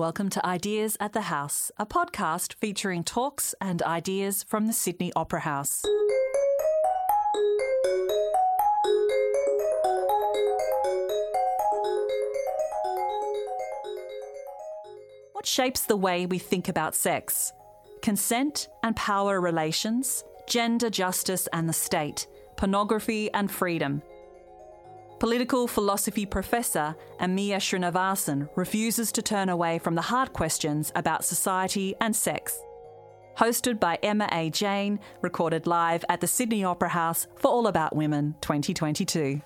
Welcome to Ideas at the House, a podcast featuring talks and ideas from the Sydney Opera House. What shapes the way we think about sex? Consent and power relations, gender justice and the state, pornography and freedom. Political philosophy professor Amia Srinivasan refuses to turn away from the hard questions about society and sex. Hosted by Emma A. Jane, recorded live at the Sydney Opera House for All About Women 2022.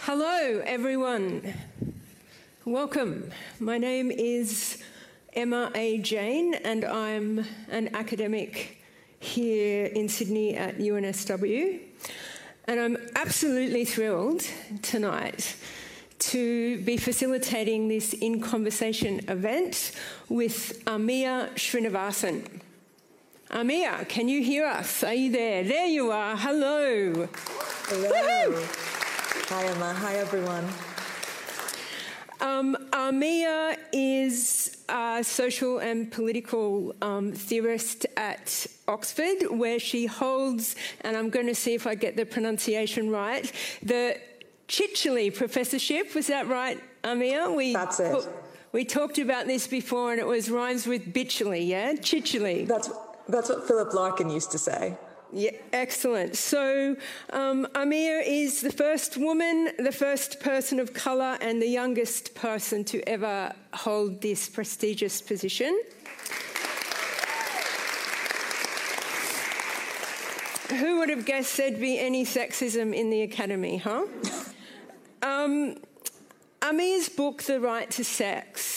Hello, everyone. Welcome. My name is Emma A. Jane, and I'm an academic here in Sydney at UNSW. And I'm absolutely thrilled tonight to be facilitating this in conversation event with Amia Srinivasan. Amia, can you hear us? Are you there? There you are. Hello. Hello. Woo-hoo. Hi, Emma. Hi, everyone. Um, is a social and political um, theorist at Oxford, where she holds, and I'm going to see if I get the pronunciation right, the Chichele Professorship. Was that right, Amia? We That's it. we talked about this before, and it was rhymes with bitchily, yeah? Chichele. That's, that's what Philip Larkin used to say. Yeah, excellent. So, um, Amia is the first woman, the first person of colour, and the youngest person to ever hold this prestigious position. Who would have guessed there'd be any sexism in the academy, huh? um, Amia's book, The Right to Sex,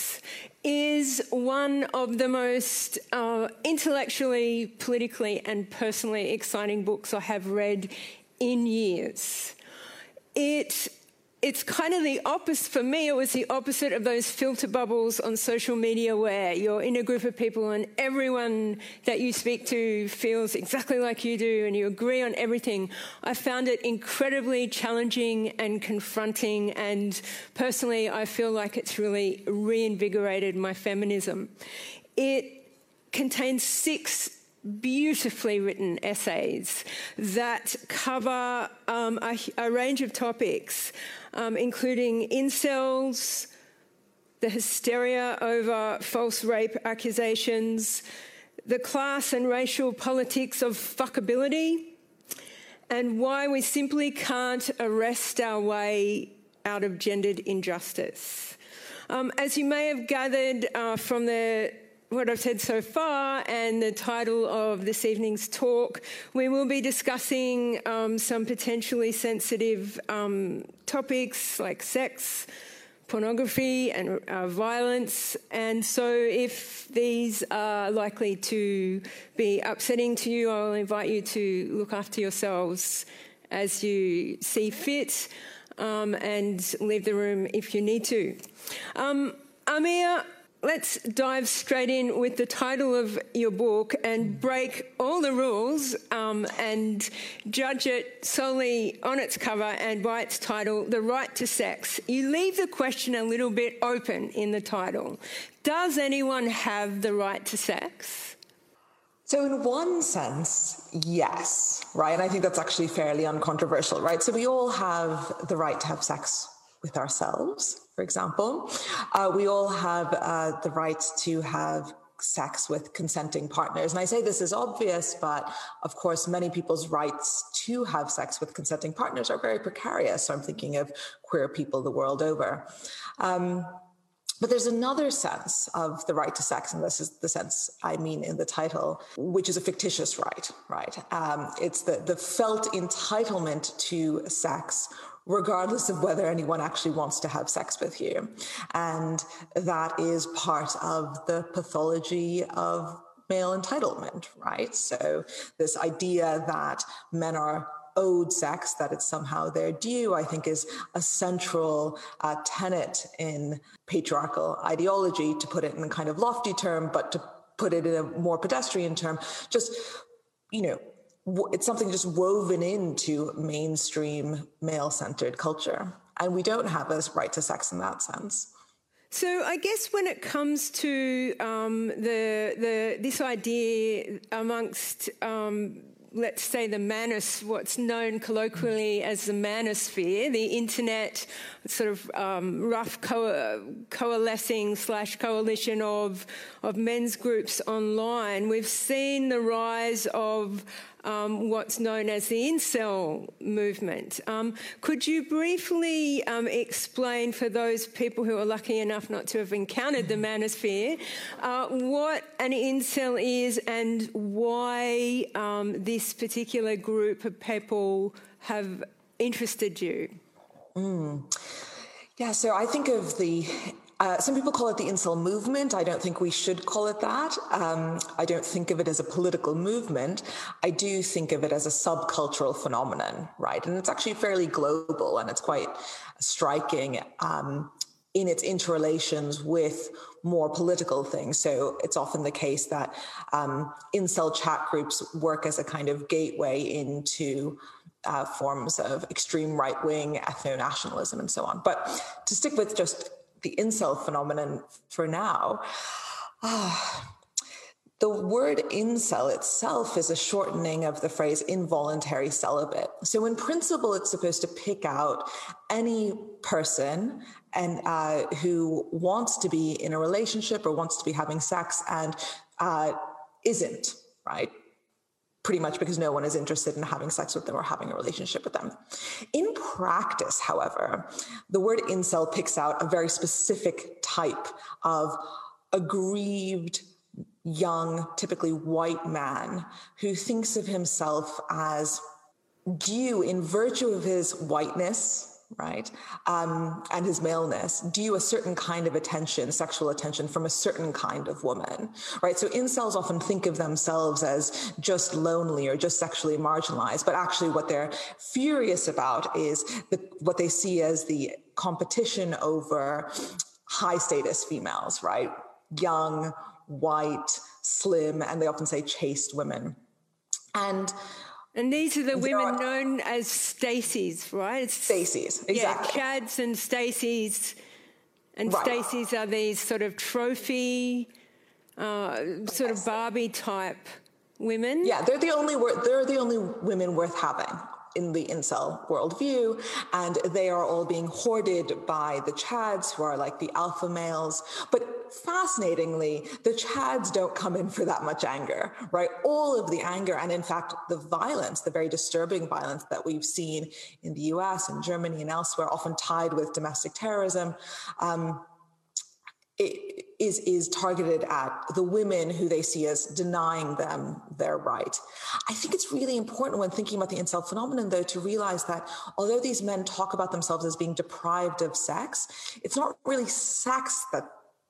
is one of the most uh, intellectually, politically, and personally exciting books I have read in years. It it's kind of the opposite for me. It was the opposite of those filter bubbles on social media where you're in a group of people and everyone that you speak to feels exactly like you do and you agree on everything. I found it incredibly challenging and confronting, and personally, I feel like it's really reinvigorated my feminism. It contains six beautifully written essays that cover um, a, a, range of topics um, including incels, the hysteria over false rape accusations, the class and racial politics of fuckability, and why we simply can't arrest our way out of gendered injustice. Um, as you may have gathered uh, from the what I've said so far and the title of this evening's talk, we will be discussing um, some potentially sensitive um, topics like sex, pornography, and uh, violence. And so, if these are likely to be upsetting to you, I'll invite you to look after yourselves as you see fit um, and leave the room if you need to. Um, Amia let's dive straight in with the title of your book and break all the rules um, and judge it solely on its cover and by its title, The Right to Sex. You leave the question a little bit open in the title. Does anyone have the right to sex? So, in one sense, yes, right? And I think that's actually fairly uncontroversial, right? So, we all have the right to have sex with ourselves, for example. Uh, we all have uh, the right to have sex with consenting partners. And I say this is obvious, but of course, many people's rights to have sex with consenting partners are very precarious. So I'm thinking of queer people the world over. Um, but there's another sense of the right to sex, and this is the sense I mean in the title, which is a fictitious right, right? Um, it's the, the felt entitlement to sex regardless of whether anyone actually wants to have sex with you. And that is part of the pathology of male entitlement, right? So, this idea that men are owed sex, that it's somehow their due, I think is a central uh, tenet in patriarchal ideology, to put it in a kind of lofty term, but to put it in a more pedestrian term, just, you know, it's something just woven into mainstream male centered culture. And we don't have a right to sex in that sense. So I guess when it comes to um, the the this idea amongst um, let's say the manos, what's known colloquially as the manosphere, the internet sort of um, rough co- coalescing slash coalition of, of men's groups online, we've seen the rise of um, what's known as the incel movement. Um, could you briefly um, explain for those people who are lucky enough not to have encountered the manosphere uh, what an incel is and why um, this particular group of people have interested you? Mm. Yeah, so I think of the uh, some people call it the incel movement. I don't think we should call it that. Um, I don't think of it as a political movement. I do think of it as a subcultural phenomenon, right? And it's actually fairly global and it's quite striking um, in its interrelations with more political things. So it's often the case that um, incel chat groups work as a kind of gateway into uh, forms of extreme right wing ethno nationalism and so on. But to stick with just the incel phenomenon for now. Ah, the word incel itself is a shortening of the phrase involuntary celibate. So, in principle, it's supposed to pick out any person and uh, who wants to be in a relationship or wants to be having sex and uh, isn't right pretty much because no one is interested in having sex with them or having a relationship with them. In practice, however, the word incel picks out a very specific type of aggrieved, young, typically white man who thinks of himself as due in virtue of his whiteness right? Um, and his maleness due a certain kind of attention, sexual attention from a certain kind of woman, right? So incels often think of themselves as just lonely or just sexually marginalized, but actually what they're furious about is the, what they see as the competition over high status females, right? Young, white, slim, and they often say chaste women. And and these are the women are, known as Stacys, right? Stacys, exactly. Yeah, Chads and Stacys. And right. Stacys are these sort of trophy, uh, sort of Barbie type women. Yeah, they're the only they're the only women worth having in the incel worldview, and they are all being hoarded by the Chads, who are like the alpha males. But fascinatingly, the Chads don't come in for that much anger, right? All of the anger, and in fact, the violence, the very disturbing violence that we've seen in the US and Germany and elsewhere, often tied with domestic terrorism. Um, it, is is targeted at the women who they see as denying them their right. I think it's really important when thinking about the incel phenomenon, though, to realize that although these men talk about themselves as being deprived of sex, it's not really sex that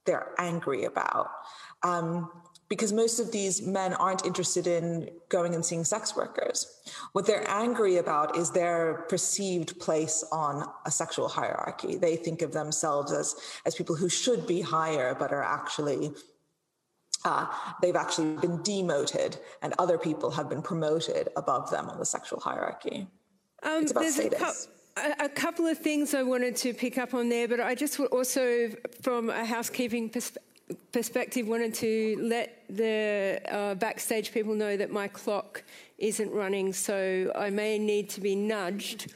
they're angry about. Um, because most of these men aren't interested in going and seeing sex workers. What they're angry about is their perceived place on a sexual hierarchy. They think of themselves as, as people who should be higher, but are actually, uh, they've actually been demoted, and other people have been promoted above them on the sexual hierarchy. Um, it's about status. A, a couple of things I wanted to pick up on there, but I just would also, from a housekeeping perspective, perspective, wanted to let the uh, backstage people know that my clock isn't running, so I may need to be nudged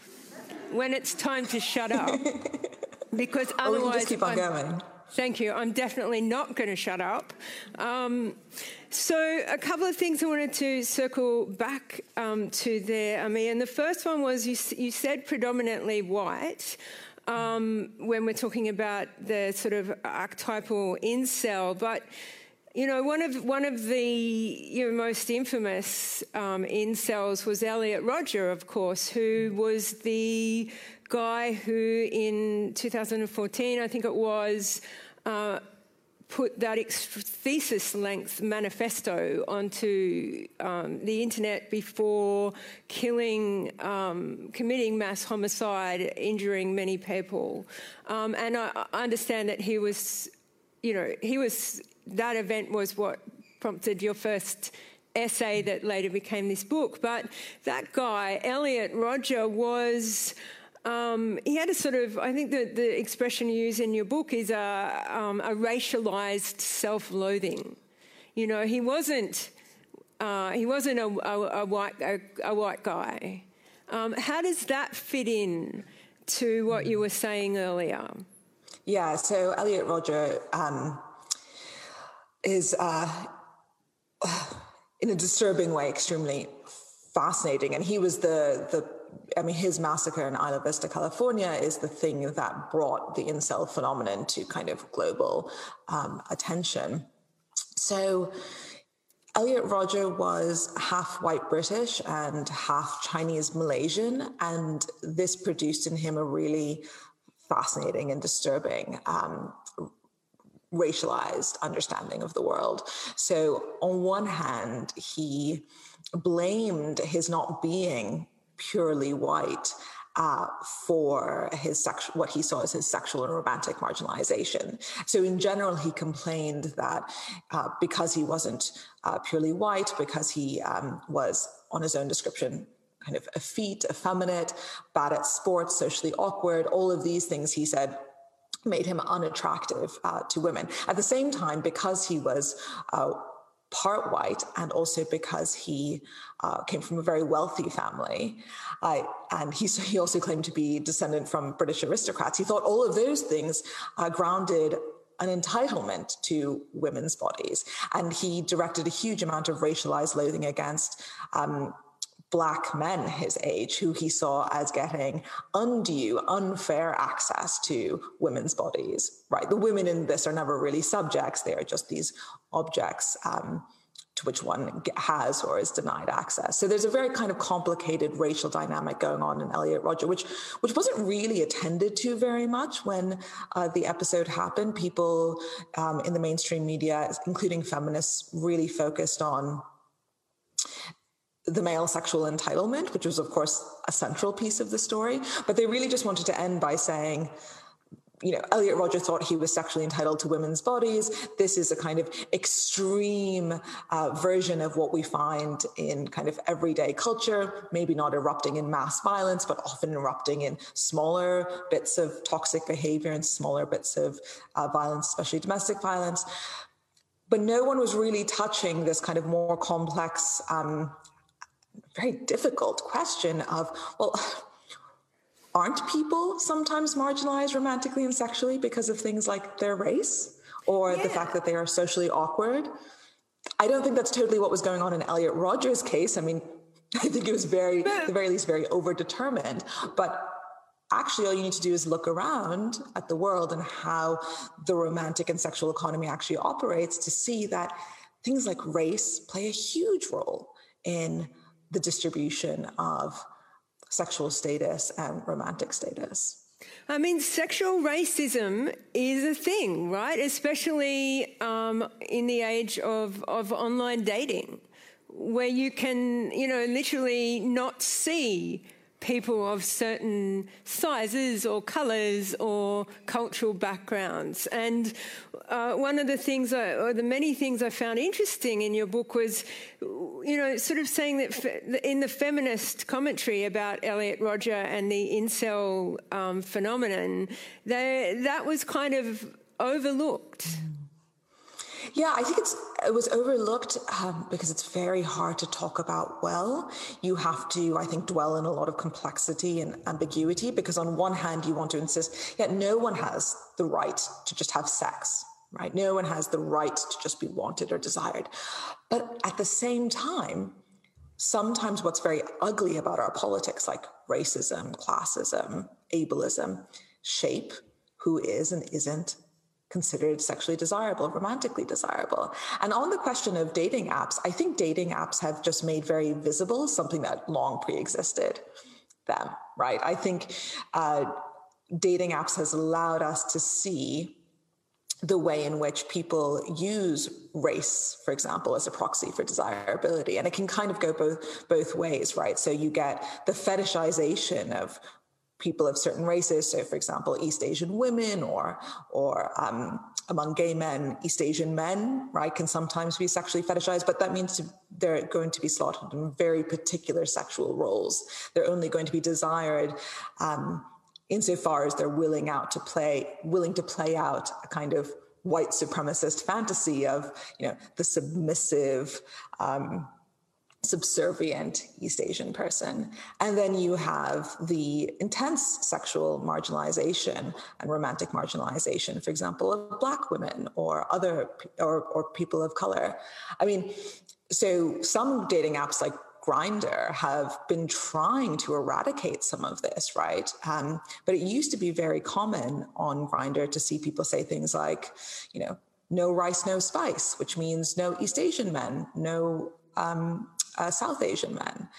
when it's time to shut up. because otherwise, or we can just keep on I'm, going. Thank you. I'm definitely not going to shut up. Um, so, a couple of things I wanted to circle back um, to there, Ami. And the first one was you, you said predominantly white um, when we're talking about the sort of archetypal incel, but you know, one of one of the you know, most infamous um, incels was Elliot Rodger, of course, who was the guy who, in 2014, I think it was, uh, put that thesis length manifesto onto um, the internet before killing, um, committing mass homicide, injuring many people. Um, and I, I understand that he was, you know, he was, that event was what prompted your first essay that later became this book. But that guy, Elliot Rodger, was um, he had a sort of, I think that the expression you use in your book is a, um, a racialized self loathing. You know, he wasn't, uh, he wasn't a, a, a white, a, white guy. Um, how does that fit in to what you were saying earlier? Yeah, so Elliot Rodger um, is, uh, in a disturbing way, extremely fascinating. And he was the, the I mean, his massacre in Isla Vista, California is the thing that brought the incel phenomenon to kind of global um, attention. So, Elliot Rodger was half white British and half Chinese Malaysian, and this produced in him a really fascinating and disturbing um, racialized understanding of the world. So, on one hand, he blamed his not being purely white uh, for his sexual, what he saw as his sexual and romantic marginalization. So, in general, he complained that uh, because he wasn't uh, purely white, because he um, was, on his own description, kind of effete, effeminate, bad at sports, socially awkward, all of these things he said made him unattractive uh, to women. At the same time, because he was uh, part white and also because he uh, came from a very wealthy family. Uh, and he, he also claimed to be descendant from British aristocrats. He thought all of those things uh, grounded an entitlement to women's bodies. And he directed a huge amount of racialized loathing against um, black men his age who he saw as getting undue, unfair access to women's bodies, right? The women in this are never really subjects, they are just these objects. Um, to which one has or is denied access. So there's a very kind of complicated racial dynamic going on in Elliot Rodger, which which wasn't really attended to very much when uh, the episode happened. People um, in the mainstream media, including feminists, really focused on the male sexual entitlement, which was, of course, a central piece of the story. But they really just wanted to end by saying, you know, Elliot Rodger thought he was sexually entitled to women's bodies. This is a kind of extreme uh, version of what we find in kind of everyday culture, maybe not erupting in mass violence, but often erupting in smaller bits of toxic behavior and smaller bits of uh, violence, especially domestic violence. But no one was really touching this kind of more complex um, very difficult question of, well, aren't people sometimes marginalized romantically and sexually because of things like their race or yeah. the fact that they are socially awkward? I don't think that's totally what was going on in Elliot Rodger's case. I mean, I think it was very, at the very least, very overdetermined. But actually, all you need to do is look around at the world and how the romantic and sexual economy actually operates to see that things like race play a huge role in the distribution of sexual status and romantic status. I mean, sexual racism is a thing, right? Especially um, in the age of, of online dating, where you can, you know, literally not see people of certain sizes or colours or cultural backgrounds. And uh, one of the things, I, or the many things I found interesting in your book was, you know, sort of saying that fe- in the feminist commentary about Elliot Rodger and the incel um, phenomenon, they, that was kind of overlooked. Mm. Yeah, I think it's it was overlooked um, because it's very hard to talk about well. You have to, I think, dwell in a lot of complexity and ambiguity because on one hand you want to insist, yet no one has the right to just have sex, right? No one has the right to just be wanted or desired. But at the same time, sometimes what's very ugly about our politics, like racism, classism, ableism, shape who is and isn't considered sexually desirable, romantically desirable. And on the question of dating apps, I think dating apps have just made very visible something that long pre-existed them, right? I think uh, dating apps has allowed us to see the way in which people use race, for example, as a proxy for desirability. And it can kind of go both both ways, right? So you get the fetishization of people of certain races. So, for example, East Asian women or or um, among gay men, East Asian men, right, can sometimes be sexually fetishized, but that means they're going to be slotted in very particular sexual roles. They're only going to be desired um, insofar as they're willing out to play, willing to play out a kind of white supremacist fantasy of, you know, the submissive, um, subservient East Asian person. And then you have the intense sexual marginalization and romantic marginalization, for example, of Black women or other or, or people of color. I mean, so some dating apps like Grindr have been trying to eradicate some of this, right? Um, but it used to be very common on Grindr to see people say things like, you know, no rice, no spice, which means no East Asian men, no um, uh, South Asian men.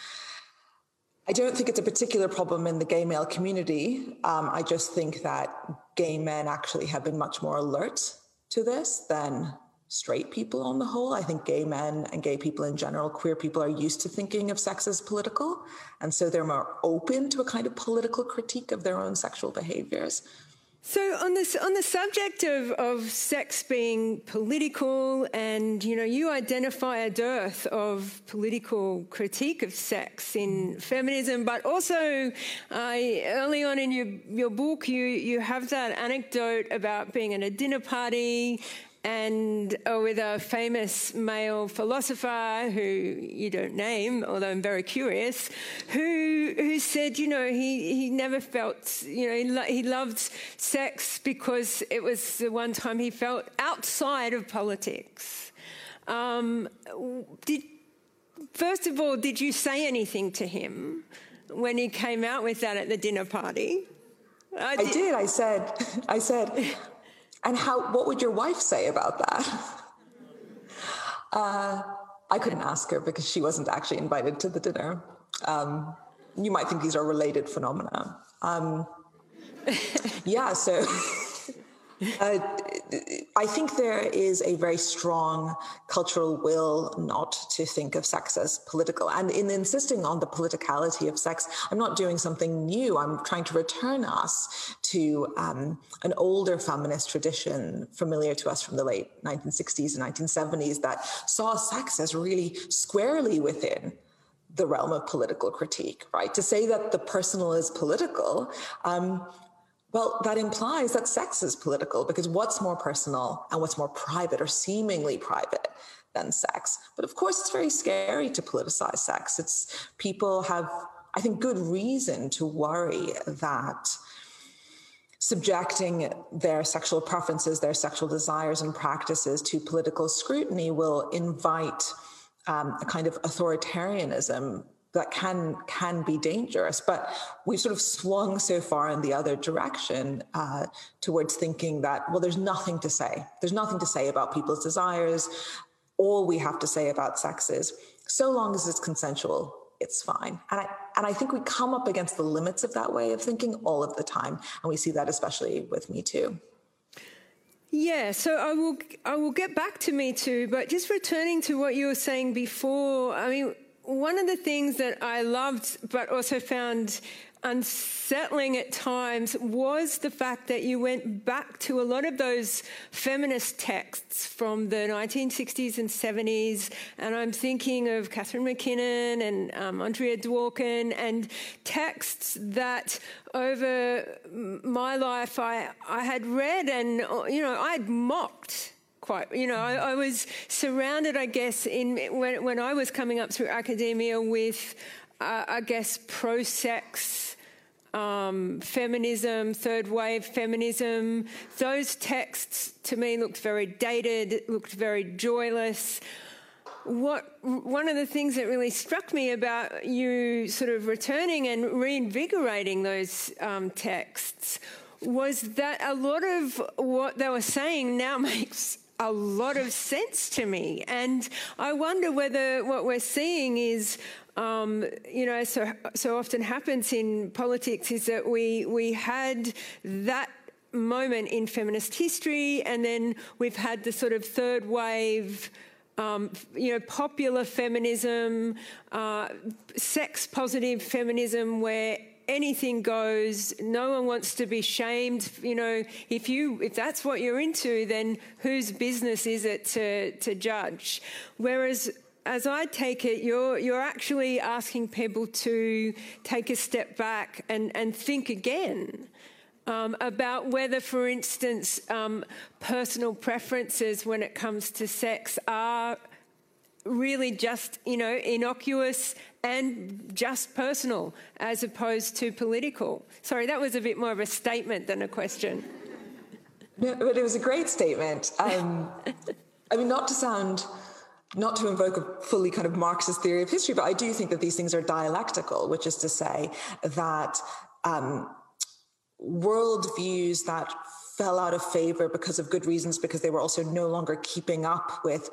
I don't think it's a particular problem in the gay male community. Um, I just think that gay men actually have been much more alert to this than straight people on the whole. I think gay men and gay people in general, queer people, are used to thinking of sex as political. And so they're more open to a kind of political critique of their own sexual behaviors. So on this on the subject of, of sex being political and you know you identify a dearth of political critique of sex in feminism but also uh, early on in your your book you you have that anecdote about being at a dinner party and uh, with a famous male philosopher who you don't name, although I'm very curious, who who said, you know, he, he never felt, you know, he, lo- he loved sex because it was the one time he felt outside of politics. Um, did first of all, did you say anything to him when he came out with that at the dinner party? I did. I, did. I said, I said. And how, what would your wife say about that? Uh, I couldn't ask her because she wasn't actually invited to the dinner. Um, you might think these are related phenomena. Um, yeah, so Uh, I think there is a very strong cultural will not to think of sex as political. And in insisting on the politicality of sex, I'm not doing something new. I'm trying to return us to um, an older feminist tradition familiar to us from the late 1960s and 1970s that saw sex as really squarely within the realm of political critique, right? To say that the personal is political um, well, that implies that sex is political because what's more personal and what's more private or seemingly private than sex? But of course, it's very scary to politicize sex. It's people have, I think, good reason to worry that subjecting their sexual preferences, their sexual desires and practices to political scrutiny will invite um, a kind of authoritarianism that can can be dangerous. But we've sort of swung so far in the other direction uh, towards thinking that well, there's nothing to say. There's nothing to say about people's desires. All we have to say about sex is so long as it's consensual, it's fine. And I and I think we come up against the limits of that way of thinking all of the time, and we see that especially with Me Too. Yeah, so I will I will get back to Me Too, but just returning to what you were saying before. I mean, one of the things that I loved, but also found unsettling at times, was the fact that you went back to a lot of those feminist texts from the 1960s and 70s. And I'm thinking of Catharine MacKinnon and um, Andrea Dworkin and texts that over my life I, I had read and, you know, I'd mocked quite. You know, I, I was surrounded, I guess, in when, when I was coming up through academia with, uh, I guess, pro-sex. Um, feminism, third wave feminism, those texts to me looked very dated, looked very joyless. What one of the things that really struck me about you sort of returning and reinvigorating those um, texts was that a lot of what they were saying now makes a lot of sense to me. And I wonder whether what we're seeing is, um, you know, so, so often happens in politics is that we, we had that moment in feminist history, and then we've had the sort of third wave. Um, you know, popular feminism, uh, sex positive feminism, where anything goes. No one wants to be shamed. You know, if you if that's what you're into, then whose business is it to to judge? Whereas as I take it, you're, you're actually asking people to take a step back and, and think again um, about whether, for instance, um, personal preferences when it comes to sex are really just, you know, innocuous and just personal as opposed to political. Sorry, that was a bit more of a statement than a question. No, but it was a great statement. Um, I mean, not to sound, not to invoke a fully kind of Marxist theory of history, but I do think that these things are dialectical, which is to say that um, worldviews that fell out of favor because of good reasons, because they were also no longer keeping up with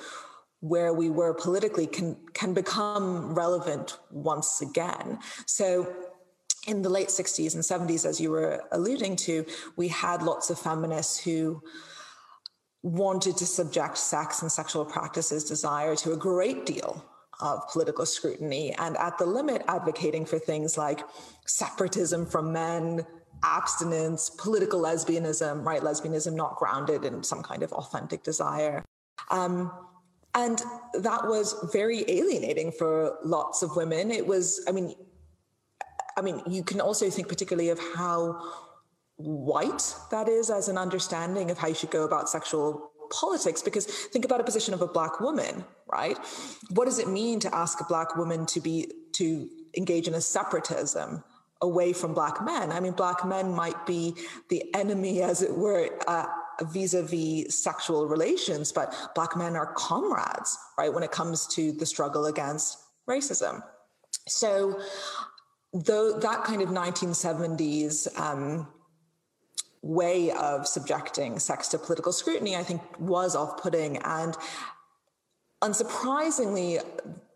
where we were politically can can become relevant once again. So in the late 60s and 70s, as you were alluding to, we had lots of feminists who wanted to subject sex and sexual practices desire to a great deal of political scrutiny and at the limit advocating for things like separatism from men abstinence political lesbianism right lesbianism not grounded in some kind of authentic desire um, and that was very alienating for lots of women. It was, I mean, I mean, you can also think particularly of how white that is as an understanding of how you should go about sexual politics because think about a position of a black woman right what does it mean to ask a black woman to be to engage in a separatism away from black men i mean black men might be the enemy as it were uh, vis-a-vis sexual relations, but black men are comrades, right, when it comes to the struggle against racism. So though that kind of 1970s um, way of subjecting sex to political scrutiny, I think was off-putting. And unsurprisingly,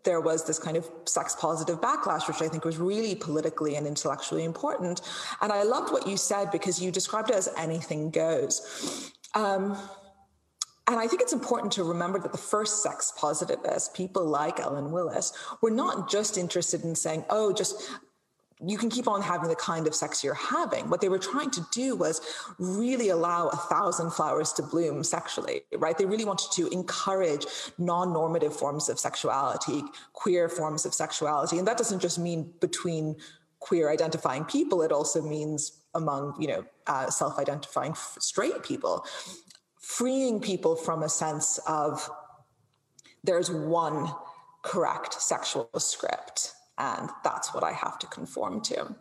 there was this kind of sex positive backlash, which I think was really politically and intellectually important. And I loved what you said because you described it as anything goes. Um, and I think it's important to remember that the first sex positivists, people like Ellen Willis, were not just interested in saying, oh, just you can keep on having the kind of sex you're having. What they were trying to do was really allow a thousand flowers to bloom sexually, right? They really wanted to encourage non normative forms of sexuality, queer forms of sexuality. And that doesn't just mean between queer identifying people, it also means among, you know, uh, self identifying f- straight people, freeing people from a sense of there's one correct sexual script and that's what I have to conform to.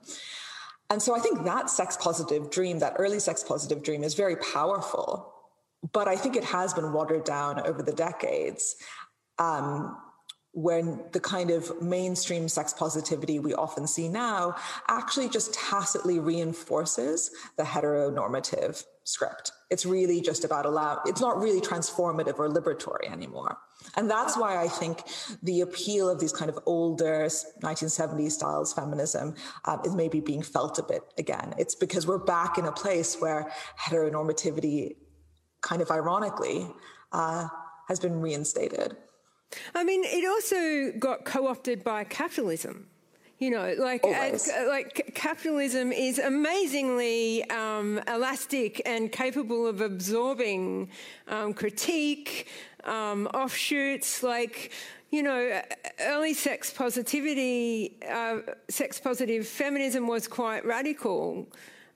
And so I think that sex positive dream, that early sex positive dream, is very powerful. But I think it has been watered down over the decades. Um, when the kind of mainstream sex positivity we often see now actually just tacitly reinforces the heteronormative script. It's really just about allow, it's not really transformative or liberatory anymore. And that's why I think the appeal of these kind of older 1970s styles feminism um, is maybe being felt a bit again. It's because we're back in a place where heteronormativity, kind of ironically, uh, has been reinstated. I mean, it also got co opted by capitalism. You know, like as, like capitalism is amazingly um, elastic and capable of absorbing um, critique, um, offshoots. Like you know, early sex positivity, uh, sex positive feminism was quite radical.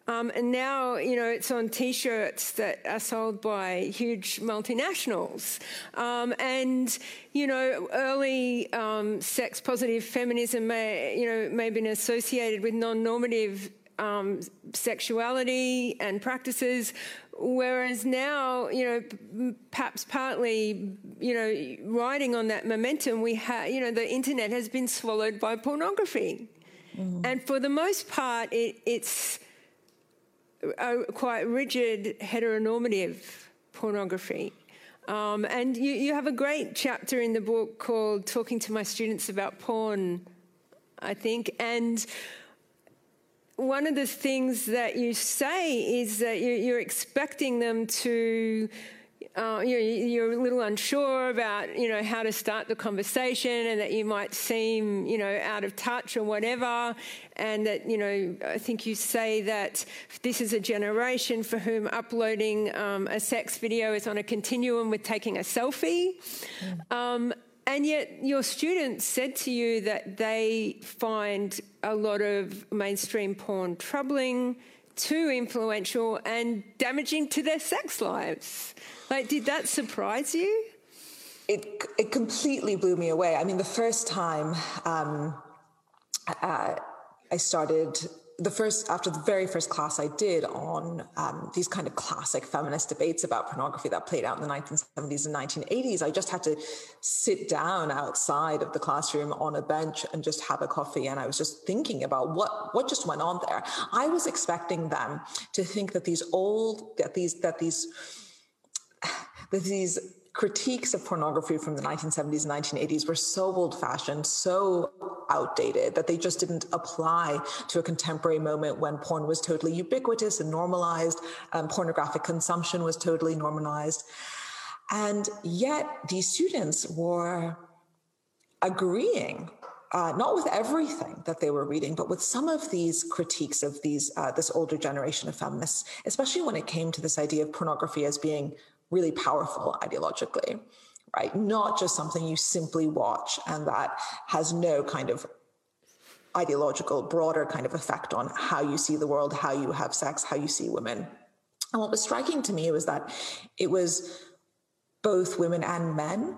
Um, and now, you know, it's on T-shirts that are sold by huge multinationals. Um, and you know, early um, sex-positive feminism may, you know, may have been associated with non-normative um, sexuality and practices, whereas now, you know, perhaps partly, you know, riding on that momentum, we have, you know, the internet has been swallowed by pornography, mm. and for the most part, it, it's quite rigid heteronormative pornography. Um, and you, you have a great chapter in the book called Talking to My Students About Porn, I think. And one of the things that you say is that you're expecting them to uh, you're, you're, a little unsure about, you know, how to start the conversation and that you might seem, you know, out of touch or whatever. And that, you know, I think you say that this is a generation for whom uploading um, a sex video is on a continuum with taking a selfie. Mm. Um, and yet, your students said to you that they find a lot of mainstream porn troubling, too influential, and damaging to their sex lives. Like, did that surprise you? It, it completely blew me away. I mean, the first time um, uh, I started the first after the very first class I did on um, these kind of classic feminist debates about pornography that played out in the 1970s and 1980s, I just had to sit down outside of the classroom on a bench and just have a coffee, and I was just thinking about what what just went on there. I was expecting them to think that these old that these that these these critiques of pornography from the 1970s and 1980s were so old fashioned, so outdated that they just didn't apply to a contemporary moment when porn was totally ubiquitous and normalized, um, pornographic consumption was totally normalized. And yet these students were agreeing uh, not with everything that they were reading, but with some of these critiques of these uh, this older generation of feminists, especially when it came to this idea of pornography as being really powerful ideologically, right? Not just something you simply watch and that has no kind of ideological, broader kind of effect on how you see the world, how you have sex, how you see women. And what was striking to me was that it was both women and men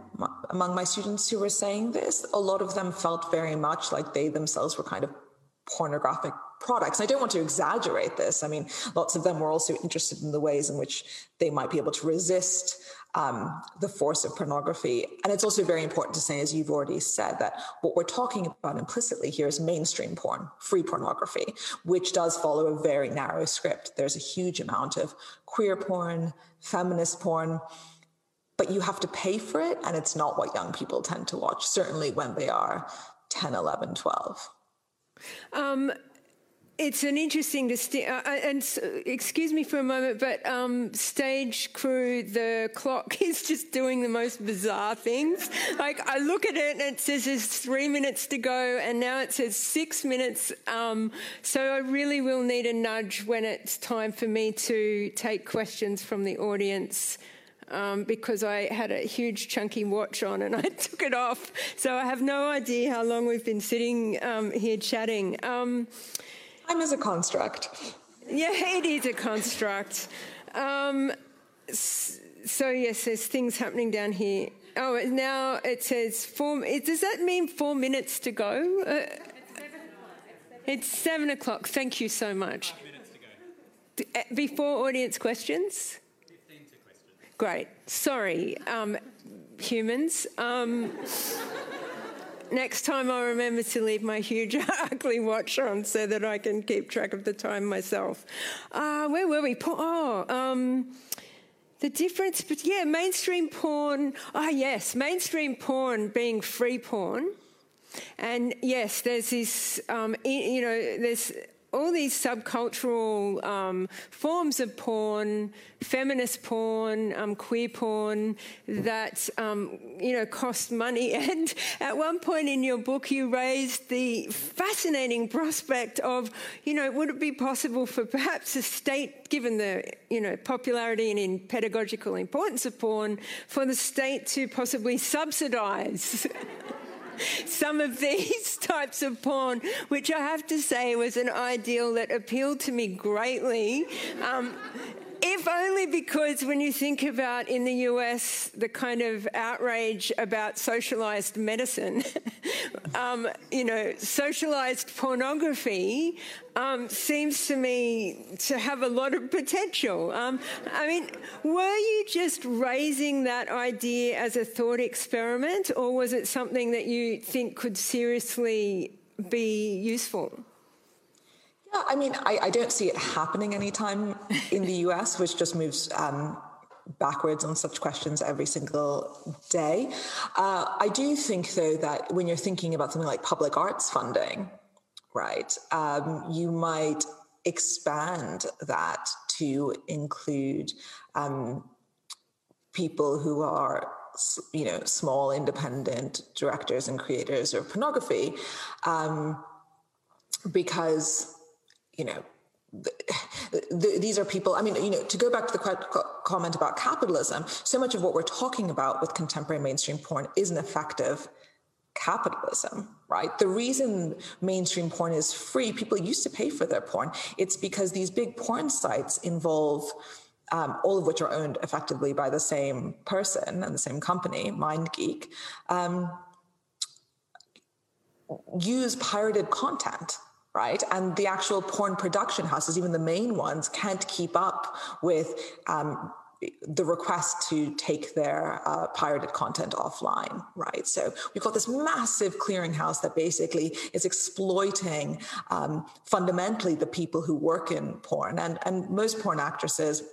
among my students who were saying this. A lot of them felt very much like they themselves were kind of pornographic products. I don't want to exaggerate this. I mean, lots of them were also interested in the ways in which they might be able to resist um, the force of pornography. And it's also very important to say, as you've already said, that what we're talking about implicitly here is mainstream porn, free pornography, which does follow a very narrow script. There's a huge amount of queer porn, feminist porn. But you have to pay for it, and it's not what young people tend to watch, certainly when they are 10, 11, 12. Um, it's an interesting distinction. Uh, uh, and excuse me for a moment, but um, stage crew, the clock is just doing the most bizarre things. Like I look at it and it says there's three minutes to go, and now it says six minutes. Um, so I really will need a nudge when it's time for me to take questions from the audience. Um, because I had a huge chunky watch on and I took it off. So I have no idea how long we've been sitting um, here chatting. Um, Time is a construct. Yeah, it is a construct. Um, so, yes, there's things happening down here. Oh, now it says four. Does that mean four minutes to go? Uh, it's seven o'clock. Thank you so much. Uh, before audience questions? Great. Sorry, um, humans. Um, next time I'll remember to leave my huge ugly watch on so that I can keep track of the time myself. Uh, where were we? Oh, um, the difference, but yeah, mainstream porn. Ah, oh, yes, mainstream porn being free porn. And yes, there's this, um, you know, there's all these subcultural um, forms of porn, feminist porn, um, queer porn that um, you know cost money. And at one point in your book, you raised the fascinating prospect of, you know, would it be possible for perhaps a state, given the you know popularity and in pedagogical importance of porn, for the state to possibly subsidise. some of these types of porn, which I have to say was an ideal that appealed to me greatly. Um, if only because when you think about in the US the kind of outrage about socialized medicine, um, you know, socialized pornography um, seems to me to have a lot of potential. Um, I mean, were you just raising that idea as a thought experiment, or was it something that you think could seriously be useful? Yeah, I mean, I, I don't see it happening anytime in the US, which just moves um, backwards on such questions every single day. Uh, I do think, though, that when you're thinking about something like public arts funding, right, um, you might expand that to include um, people who are you know small independent directors and creators of pornography um, because you know, these are people i mean you know to go back to the comment about capitalism so much of what we're talking about with contemporary mainstream porn is an effective capitalism right? The reason mainstream porn is free people used to pay for their porn it's because these big porn sites involve um, all of which are owned effectively by the same person and the same company mindgeek um, use pirated content right? And the actual porn production houses, even the main ones, can't keep up with um, the request to take their uh, pirated content offline, right? So we've got this massive clearinghouse that basically is exploiting um, fundamentally the people who work in porn, and and most porn actresses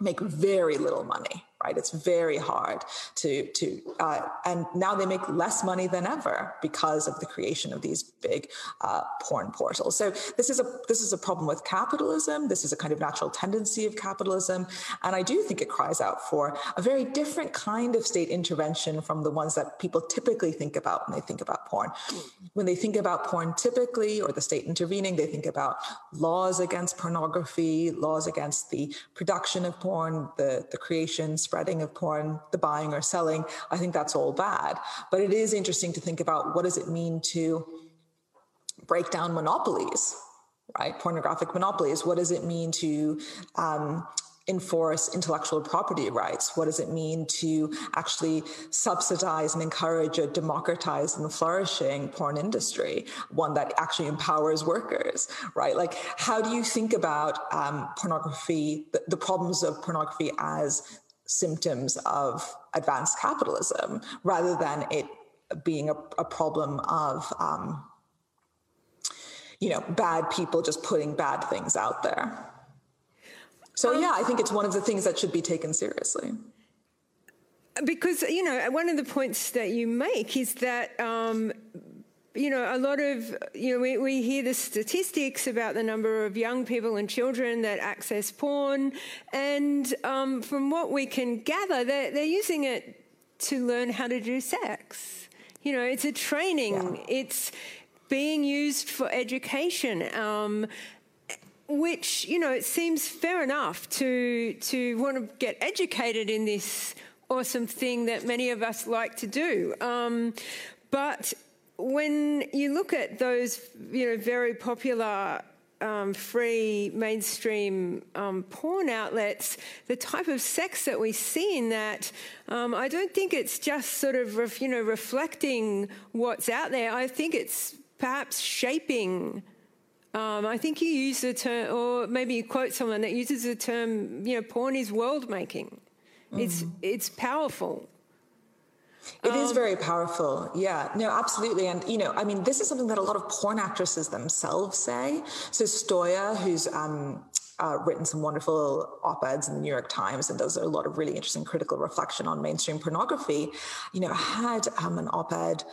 make very little money right? It's very hard to to uh, and now they make less money than ever because of the creation of these big uh, porn portals. So this is a this is a problem with capitalism. This is a kind of natural tendency of capitalism. And i do think it cries out for a very different kind of state intervention from the ones that people typically think about when they think about porn. When they think about porn typically or the state intervening they think about laws against pornography laws against the production of porn the the creation spreading of porn, the buying or selling, I think that's all bad. But it is interesting to think about what does it mean to break down monopolies, right? Pornographic monopolies. What does it mean to um, enforce intellectual property rights? What does it mean to actually subsidize and encourage a democratized and flourishing porn industry, one that actually empowers workers, right? Like, how do you think about um, pornography, the, the problems of pornography as symptoms of advanced capitalism rather than it being a, a problem of um, you know bad people just putting bad things out there. So um, yeah i think it's one of the things that should be taken seriously. Because you know one of the points that you make is that um, you know, a lot of, you know, we, we hear the statistics about the number of young people and children that access porn. And um, from what we can gather, they're, they're using it to learn how to do sex. You know, it's a training, yeah. it's being used for education. Um, which you know it seems fair enough to to want to get educated in this awesome thing that many of us like to do. Um, but when you look at those, you know, very popular um, free mainstream um, porn outlets, the type of sex that we see in that, um, I don't think it's just sort of ref, you know reflecting what's out there. I think it's perhaps shaping. Um, I think you use the term, or maybe you quote someone that uses the term, you know, porn is world making. Mm. It's it's powerful. It um, is very powerful. Yeah, no, absolutely. And, you know, I mean, this is something that a lot of porn actresses themselves say. So Stoya, who's um, uh, written some wonderful op-eds in the New York Times, and those are a lot of really interesting critical reflection on mainstream pornography, you know, had um, an op-ed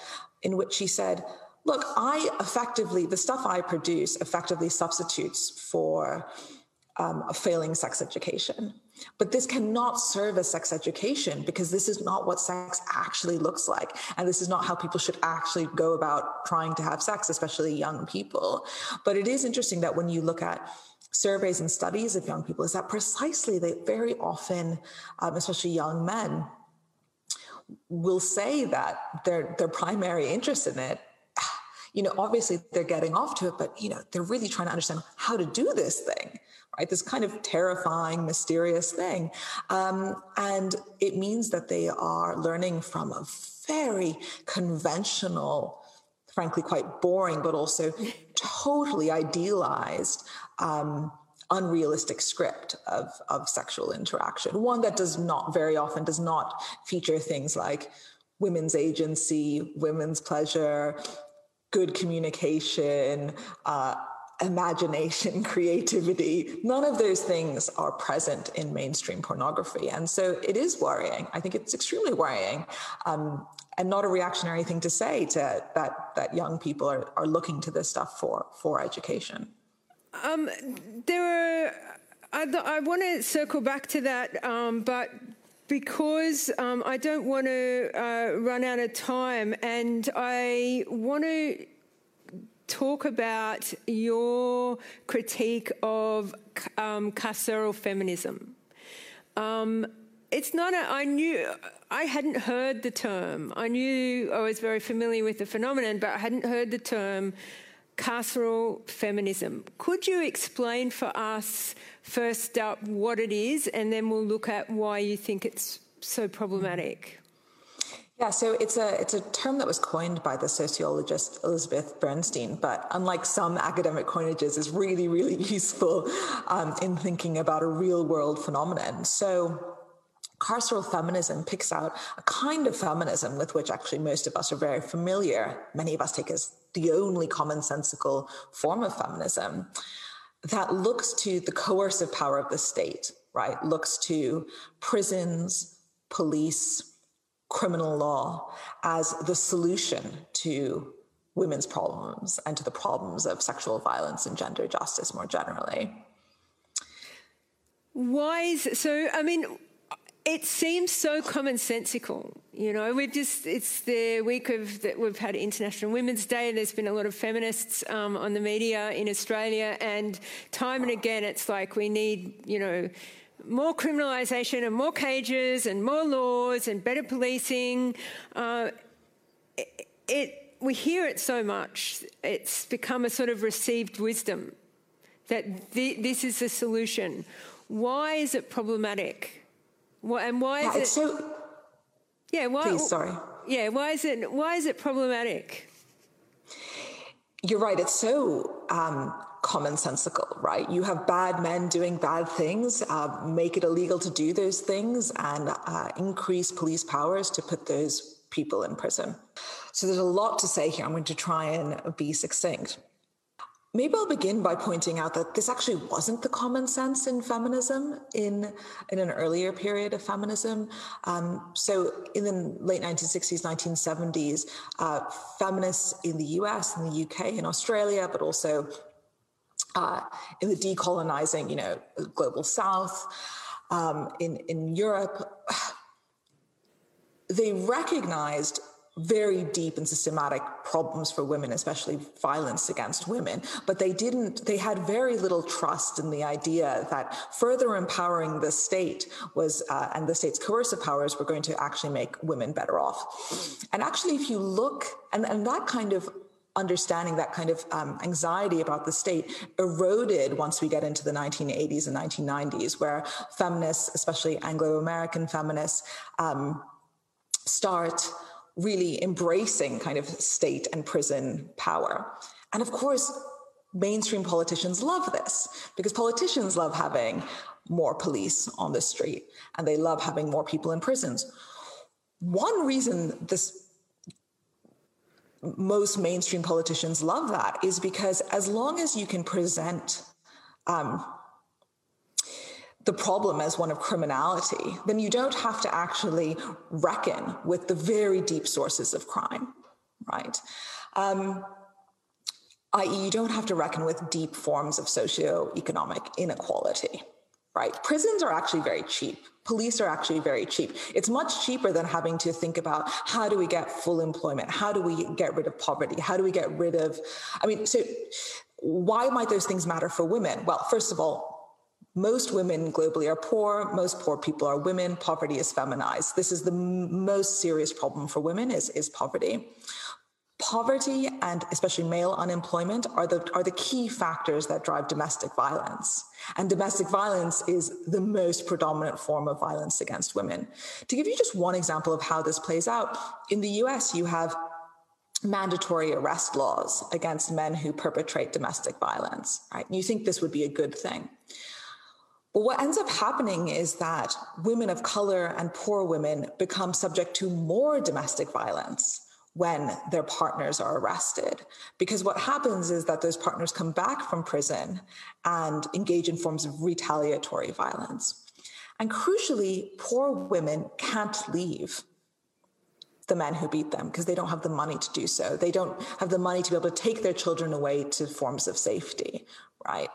in which she said, look, I effectively, the stuff I produce effectively substitutes for um, a failing sex education. But this cannot serve as sex education because this is not what sex actually looks like. And this is not how people should actually go about trying to have sex, especially young people. But it is interesting that when you look at surveys and studies of young people, is that precisely they very often, um, especially young men, will say that their their primary interest in it you know obviously they're getting off to it but you know they're really trying to understand how to do this thing right? This kind of terrifying, mysterious thing. Um, and it means that they are learning from a very conventional, frankly, quite boring, but also totally idealized. Um, unrealistic script of, of sexual interaction one that does not very often does not feature things like women's agency women's pleasure good communication uh, imagination, creativity, none of those things are present in mainstream pornography. And so it is worrying. I think it's extremely worrying. Um, and not a reactionary thing to say to that that young people are, are looking to this stuff for for education. Um, there are I, I want to circle back to that, um, but because um, I don't want to uh, run out of time, and I want to talk about your critique of um, carceral feminism. Um, it's not a, I knew, I hadn't heard the term. I knew I was very familiar with the phenomenon, but I hadn't heard the term carceral feminism. Could you explain for us, first up, what it is, and then we'll look at why you think it's so problematic? Yeah, so it's a it's a term that was coined by the sociologist Elizabeth Bernstein, but unlike some academic coinages, is really really useful um, in thinking about a real world phenomenon. So carceral feminism picks out a kind of feminism with which actually most of us are very familiar. Many of us take as the only commonsensical form of feminism that looks to the coercive power of the state, right? Looks to prisons, police, criminal law as the solution to women's problems and to the problems of sexual violence and gender justice more generally. Why is so? I mean, it seems so commonsensical. You know, we've just, it's the week of that we've had International Women's Day. There's been a lot of feminists um, on the media in Australia, and time and again, it's like we need, you know, more criminalisation and more cages and more laws and better policing. Uh, it, it, we hear it so much, it's become a sort of received wisdom that th- this is the solution. Why is it problematic? and why is it so? Yeah, why? Please, sorry. Yeah, why is it? Why is it problematic? You're right. It's so um, commonsensical, right? You have bad men doing bad things, uh, make it illegal to do those things, and uh, increase police powers to put those people in prison. So there's a lot to say here. I'm going to try and be succinct. Maybe I'll begin by pointing out that this actually wasn't the common sense in feminism in, in an earlier period of feminism. Um, so, in the late 1960s, 1970s, uh, feminists in the US, in the UK, in Australia, but also uh, in the decolonizing, you know, global South, um, in in Europe, they recognized very deep and systematic problems for women, especially violence against women. But they didn't, they had very little trust in the idea that further empowering the state was, uh, and the state's coercive powers were going to actually make women better off. And actually, if you look, and, and that kind of understanding that kind of um, anxiety about the state eroded once we get into the 1980s and 1990s, where feminists, especially Anglo American feminists, um, start really embracing kind of state and prison power. And of course, mainstream politicians love this because politicians love having more police on the street and they love having more people in prisons. One reason this most mainstream politicians love that is because as long as you can present um, the problem as one of criminality, then you don't have to actually reckon with the very deep sources of crime, right? Um, i.e., you don't have to reckon with deep forms of socioeconomic inequality, right? Prisons are actually very cheap. Police are actually very cheap. It's much cheaper than having to think about how do we get full employment? How do we get rid of poverty? How do we get rid of, I mean, so why might those things matter for women? Well, first of all, most women globally are poor. Most poor people are women. Poverty is feminized. This is the m- most serious problem for women is, is poverty. Poverty and especially male unemployment are the, are the key factors that drive domestic violence. And domestic violence is the most predominant form of violence against women. To give you just one example of how this plays out, in the US, you have mandatory arrest laws against men who perpetrate domestic violence, right? You think this would be a good thing. But what ends up happening is that women of color and poor women become subject to more domestic violence when their partners are arrested. Because what happens is that those partners come back from prison and engage in forms of retaliatory violence. And crucially, poor women can't leave the men who beat them because they don't have the money to do so. They don't have the money to be able to take their children away to forms of safety, right?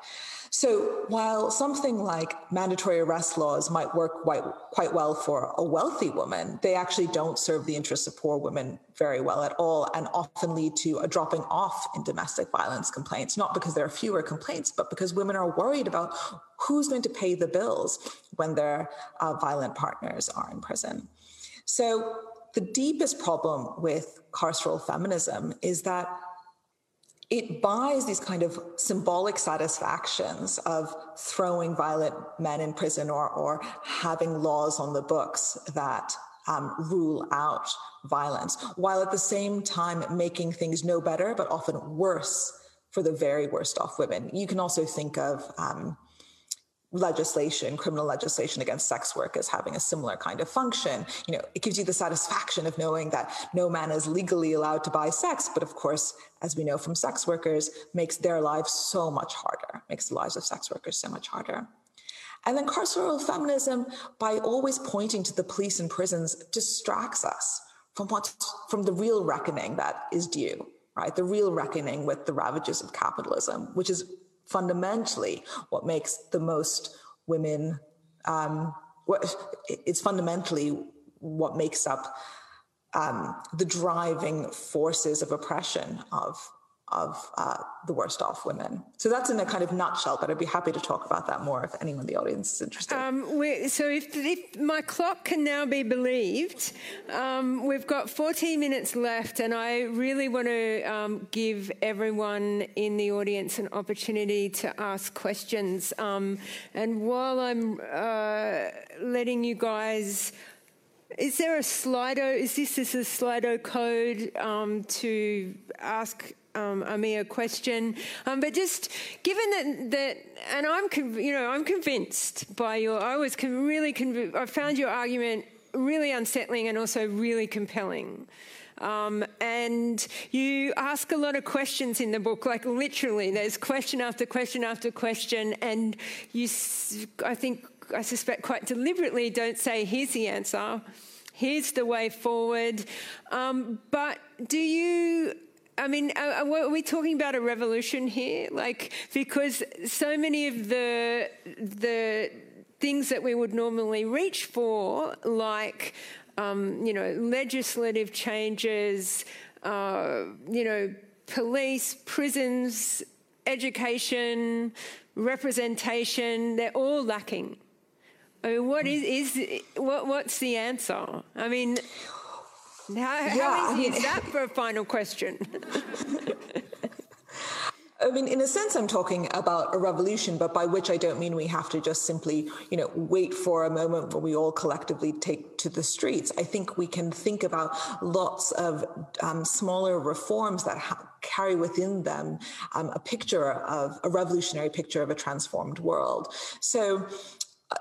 So while something like mandatory arrest laws might work quite, quite well for a wealthy woman, they actually don't serve the interests of poor women very well at all and often lead to a dropping off in domestic violence complaints, not because there are fewer complaints, but because women are worried about who's going to pay the bills when their uh, violent partners are in prison. So the deepest problem with carceral feminism is that it buys these kind of symbolic satisfactions of throwing violent men in prison or, or having laws on the books that um, rule out violence, while at the same time making things no better, but often worse for the very worst off women. You can also think of um, legislation, criminal legislation against sex work as having a similar kind of function. You know, it gives you the satisfaction of knowing that no man is legally allowed to buy sex, but of course, as we know from sex workers, makes their lives so much harder, makes the lives of sex workers so much harder. And then carceral feminism, by always pointing to the police and prisons, distracts us from what from the real reckoning that is due, right? The real reckoning with the ravages of capitalism, which is fundamentally what makes the most women um, what, it's fundamentally what makes up um, the driving forces of oppression of of uh, the worst off women. So that's in a kind of nutshell, but I'd be happy to talk about that more if anyone in the audience is interested. Um, so if, if, my clock can now be believed, um, we've got 14 minutes left, and I really want to um, give everyone in the audience an opportunity to ask questions. Um, and while I'm uh, letting you guys is there a Slido? Is this, this a Slido code um, to ask um, Amia question. Um, but just given that, that and I'm, you know, I'm convinced by your, I was con- really, conv- I found your argument really unsettling and also really compelling. Um, and you ask a lot of questions in the book, like literally, there's question after question after question, and you, I think, I suspect quite deliberately don't say, here's the answer, here's the way forward. Um, but do you I mean, are, are we talking about a revolution here? Like, because so many of the the things that we would normally reach for, like, um, you know, legislative changes, uh, you know, police, prisons, education, representation, they're all lacking. I mean, what is, is what, what's the answer? I mean, how, yeah, easy I mean, is that for a final question? I mean, in a sense, I'm talking about a revolution, but by which I don't mean we have to just simply, you know, wait for a moment where we all collectively take to the streets. I think we can think about lots of um, smaller reforms that ha- carry within them um, a picture of a revolutionary picture of a transformed world. So,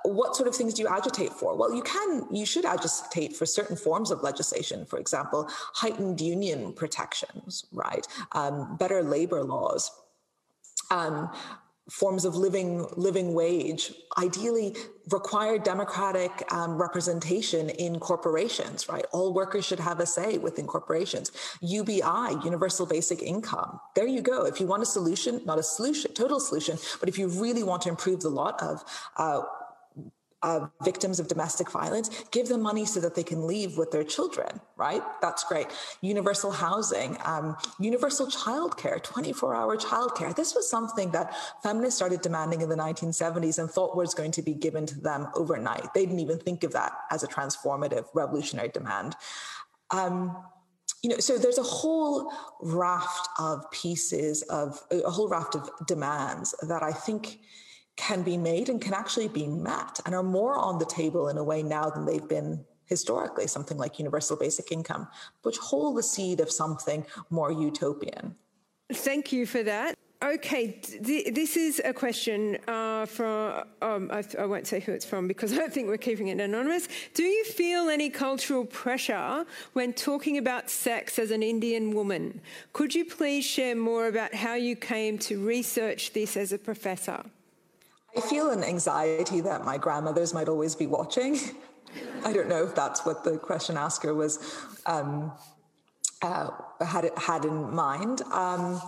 what sort of things do you agitate for? Well, you can, you should agitate for certain forms of legislation, for example, heightened union protections, right? Um, better labor laws. Um, forms of living living wage ideally require democratic um, representation in corporations right all workers should have a say within corporations ubi universal basic income there you go if you want a solution not a solution total solution but if you really want to improve the lot of uh, uh, victims of domestic violence, give them money so that they can leave with their children, right? That's great. Universal housing, um, universal childcare, 24 hour childcare. This was something that feminists started demanding in the 1970s and thought was going to be given to them overnight. They didn't even think of that as a transformative, revolutionary demand. Um, you know, so there's a whole raft of pieces of a whole raft of demands that I think can be made and can actually be met and are more on the table in a way now than they've been historically, something like universal basic income, which hold the seed of something more utopian. Thank you for that. Okay, th- this is a question uh, from, um, I, I, won't say who it's from because I don't think we're keeping it anonymous. Do you feel any cultural pressure when talking about sex as an Indian woman? Could you please share more about how you came to research this as a professor? I feel an anxiety that my grandmothers might always be watching. I don't know if that's what the question asker was um, uh, had had in mind. Um,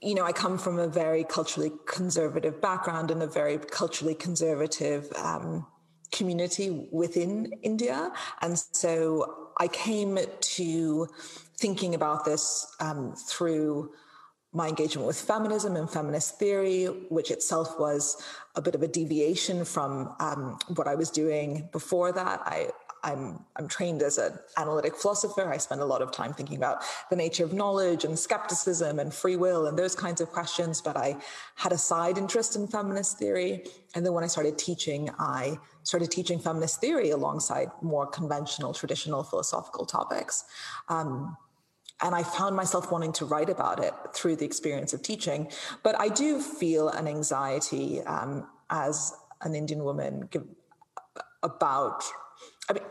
you know, I come from a very culturally conservative background and a very culturally conservative um, community within India. And so I came to thinking about this um, through my engagement with feminism and feminist theory, which itself was a bit of a deviation from um, what I was doing before that. I, I'm I'm trained as an analytic philosopher. I spend a lot of time thinking about the nature of knowledge and skepticism and free will and those kinds of questions. But I had a side interest in feminist theory, and then when I started teaching, I started teaching feminist theory alongside more conventional, traditional philosophical topics. Um, and I found myself wanting to write about it through the experience of teaching. But I do feel an anxiety um, as an Indian woman about I mean,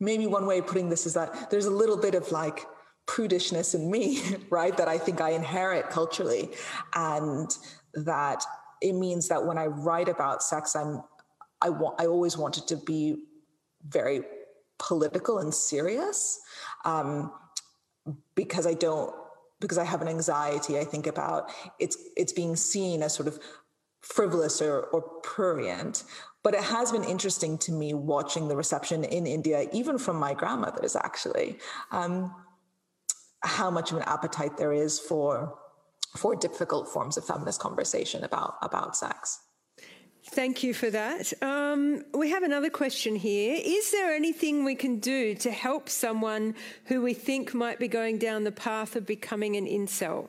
maybe one way of putting this is that there's a little bit of like prudishness in me, right? That I think I inherit culturally. And that it means that when I write about sex, I'm, I want, I always wanted to be very political and serious. Um, because I don't, because I have an anxiety, I think about it's, it's being seen as sort of frivolous or, or prurient but it has been interesting to me watching the reception in India, even from my grandmothers, actually, um, how much of an appetite there is for for difficult forms of feminist conversation about about sex. Thank you for that. Um, we have another question here. Is there anything we can do to help someone who we think might be going down the path of becoming an incel?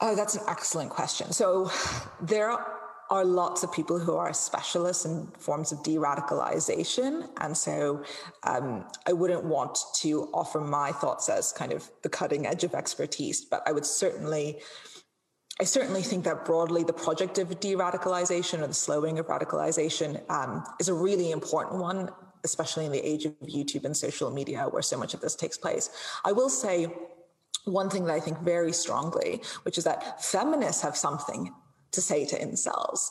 Oh, that's an excellent question. So there are lots of people who are specialists in forms of de-radicalization and so um, i wouldn't want to offer my thoughts as kind of the cutting edge of expertise but i would certainly I certainly think that broadly the project of de-radicalization or the slowing of radicalization um, is a really important one, especially in the age of YouTube and social media where so much of this takes place. I will say one thing that I think very strongly, which is that feminists have something to say to incels.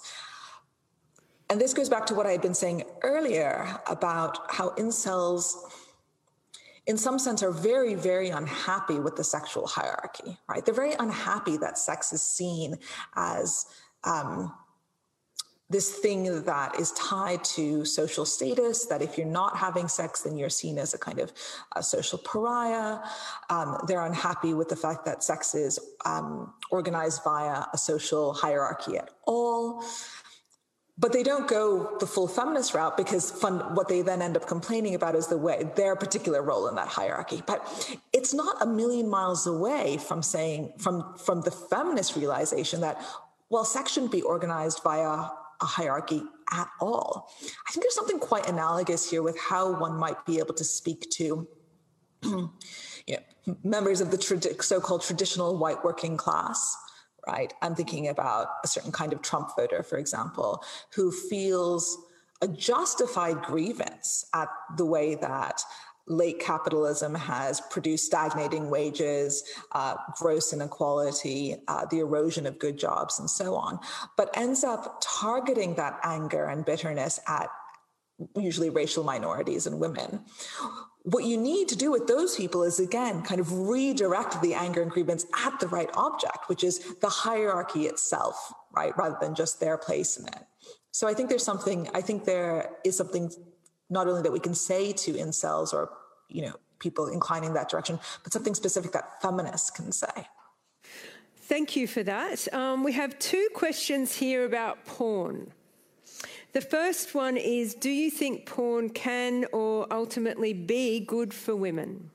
And this goes back to what I had been saying earlier about how incels, in some sense, are very, very unhappy with the sexual hierarchy, right? They're very unhappy that sex is seen as um, this thing that is tied to social status that if you're not having sex then you're seen as a kind of a social pariah um, they're unhappy with the fact that sex is um, organized via a social hierarchy at all but they don't go the full feminist route because what they then end up complaining about is the way their particular role in that hierarchy but it's not a million miles away from saying from from the feminist realization that well sex shouldn't be organized via a hierarchy at all. I think there's something quite analogous here with how one might be able to speak to you know, members of the so-called traditional white working class right i'm thinking about a certain kind of trump voter for example who feels a justified grievance at the way that late capitalism has produced stagnating wages, uh, gross inequality, uh, the erosion of good jobs, and so on, but ends up targeting that anger and bitterness at usually racial minorities and women. What you need to do with those people is again kind of redirect the anger and grievance at the right object, which is the hierarchy itself, right? Rather than just their place in it. So I think there's something, I think there is something not only that we can say to incels or you know people inclining that direction, but something specific that feminists can say. Thank you for that. Um, we have two questions here about porn. The first one is Do you think porn can or ultimately be good for women?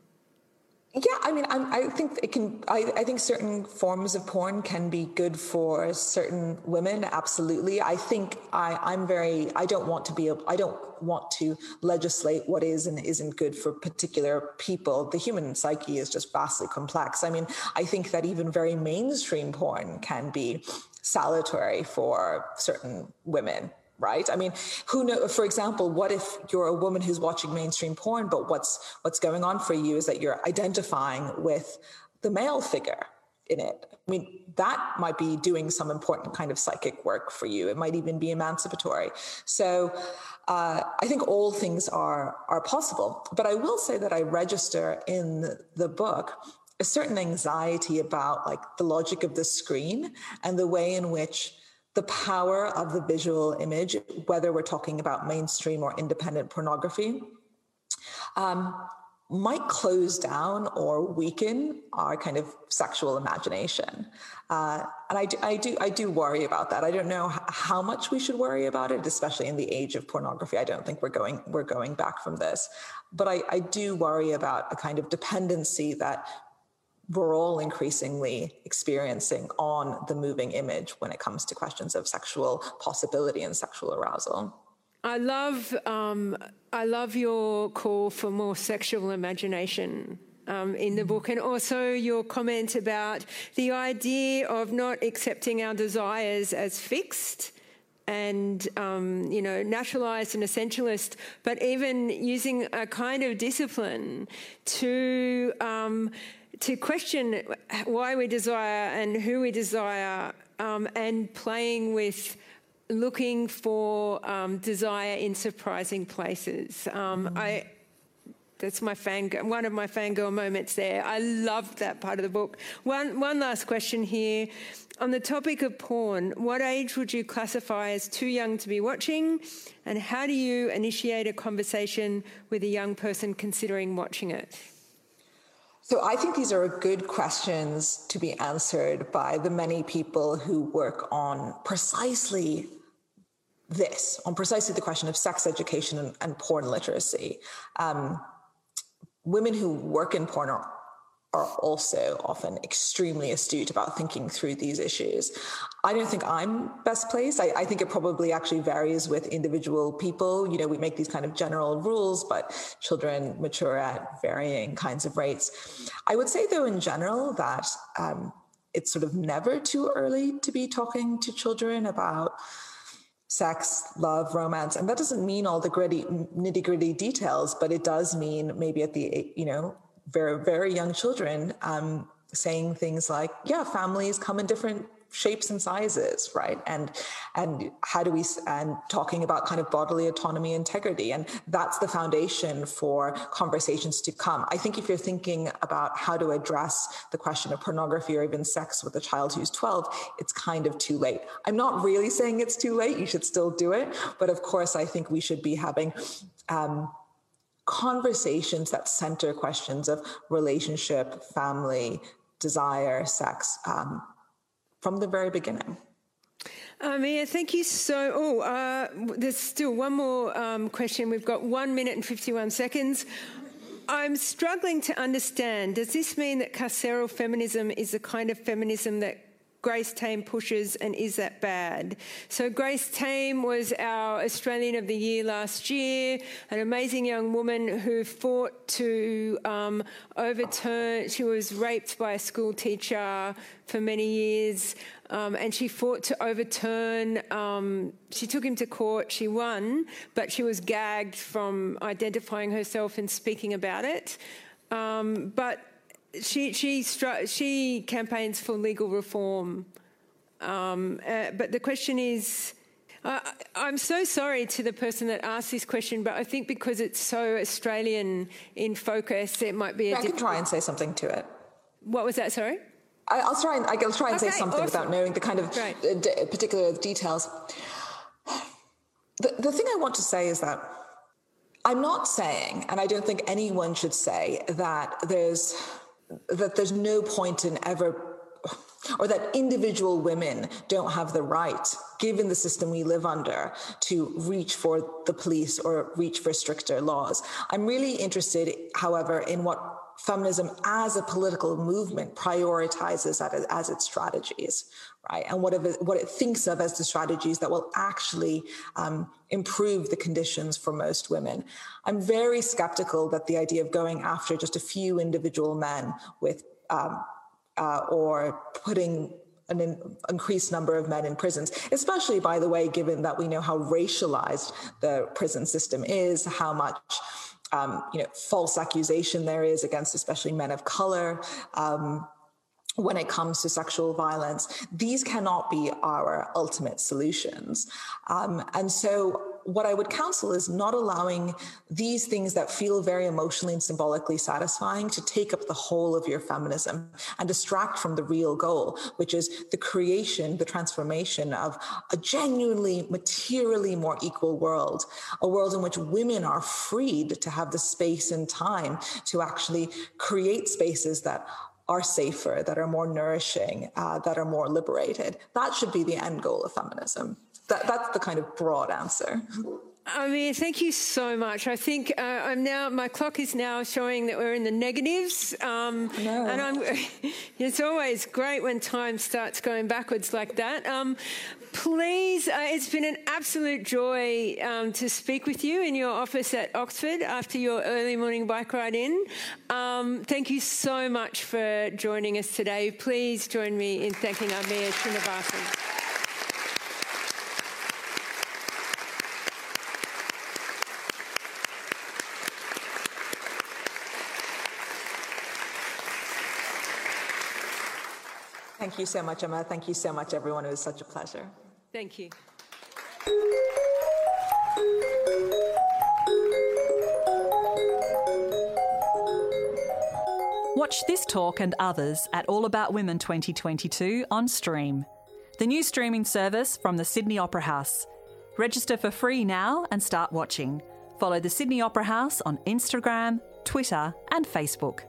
Yeah, I mean, I'm, i think it can. I, I, think certain forms of porn can be good for certain women. Absolutely. I think I, I'm very. I don't want to be. I don't want to legislate what is and isn't good for particular people. The human psyche is just vastly complex. I mean, I think that even very mainstream porn can be salutary for certain women right? I mean who know for example what if you're a woman who's watching mainstream porn but what's what's going on for you is that you're identifying with the male figure in it? I mean that might be doing some important kind of psychic work for you. It might even be emancipatory. So uh, i think all things are are possible. But i will say that i register in the book a certain anxiety about like the logic of the screen and the way in which the power of the visual image, whether we're talking about mainstream or independent pornography, um, might close down or weaken our kind of sexual imagination. Uh, and I do, I do, I do worry about that. I don't know how much we should worry about it, especially in the age of pornography. I don't think we're going, we're going back from this, but I, I do worry about a kind of dependency that we're all increasingly experiencing on the moving image when it comes to questions of sexual possibility and sexual arousal. I love, um, I love your call for more sexual imagination um, in the book, and also your comment about the idea of not accepting our desires as fixed and um, you know naturalized and essentialist, but even using a kind of discipline to um, to question why we desire and who we desire, um, and playing with looking for um, desire in surprising places. Um, mm. I that's my fan one of my fangirl moments there. I loved that part of the book. One one last question here. On the topic of porn, what age would you classify as too young to be watching? And how do you initiate a conversation with a young person considering watching it? So I think these are good questions to be answered by the many people who work on precisely this, on precisely the question of sex education and, and porn literacy. Um, women who work in porn are, are also often extremely astute about thinking through these issues. I don't think I'm best placed. I, I, think it probably actually varies with individual people. You know, we make these kind of general rules, but children mature at varying kinds of rates. I would say, though, in general, that um, it's sort of never too early to be talking to children about sex, love, romance. And that doesn't mean all the gritty, nitty gritty details, but it does mean maybe at the, you know, very, very young children um, saying things like, yeah, families come in different shapes and sizes right? And and how do we and talking about kind of bodily autonomy integrity and that's the foundation for conversations to come. I think if you're thinking about how to address the question of pornography or even sex with a child who's 12 it's kind of too late. I'm not really saying it's too late you should still do it but of course i think we should be having um, conversations that center questions of relationship family desire sex um, from the very beginning. Uh, Mia, thank you so. Oh, uh, there's still one more um, question. We've got one minute and 51 seconds. I'm struggling to understand. Does this mean that carceral feminism is the kind of feminism that Grace Tame pushes, and is that bad? So, Grace Tame was our Australian of the Year last year, an amazing young woman who fought to um, overturn, she was raped by a school teacher for many years, um, and she fought to overturn, um, she took him to court, she won, but she was gagged from identifying herself and speaking about it. Um, but she she she campaigns for legal reform, um, uh, but the question is. Uh, I'm so sorry to the person that asked this question, but I think because it's so Australian in focus, it might be. I can try and say something to it. What was that? Sorry. I, will try and I'll try and okay, say something awesome. without knowing the kind of right. d- particular details. The, the thing I want to say is that I'm not saying, and I don't think anyone should say, that there's that there's no point in ever or that individual women don't have the right, given the system we live under, to reach for the police or reach for stricter laws. I'm really interested, however, in what feminism as a political movement prioritizes as its strategies, right? And what it, what it thinks of as the strategies that will actually um, improve the conditions for most women. I'm very skeptical that the idea of going after just a few individual men with um, uh, or putting an in, increased number of men in prisons, especially, by the way, given that we know how racialized the prison system is, how much um, you know, false accusation there is against especially men of color. Um, when it comes to sexual violence, these cannot be our ultimate solutions. Um, and so what I would counsel is not allowing these things that feel very emotionally and symbolically satisfying to take up the whole of your feminism and distract from the real goal, which is the creation, the transformation of a genuinely, materially more equal world, a world in which women are freed to have the space and time to actually create spaces that are safer, that are more nourishing, uh, that are more liberated. That should be the end goal of feminism. That, that's the kind of broad answer. I mean, thank you so much. I think uh, I'm now, my clock is now showing that we're in the negatives. Um, no. And I'm, it's always great when time starts going backwards like that. Um, please, uh, it's been an absolute joy um, to speak with you in your office at Oxford after your early morning bike ride in. Um, thank you so much for joining us today. Please join me in thanking Amia Srinivasan. Thank you so much, Emma. Thank you so much, everyone. It was such a pleasure. Thank you. Watch this talk and others at All About Women 2022 on Stream, the new streaming service from the Sydney Opera House. Register for free now and start watching. Follow the Sydney Opera House on Instagram, Twitter, and Facebook.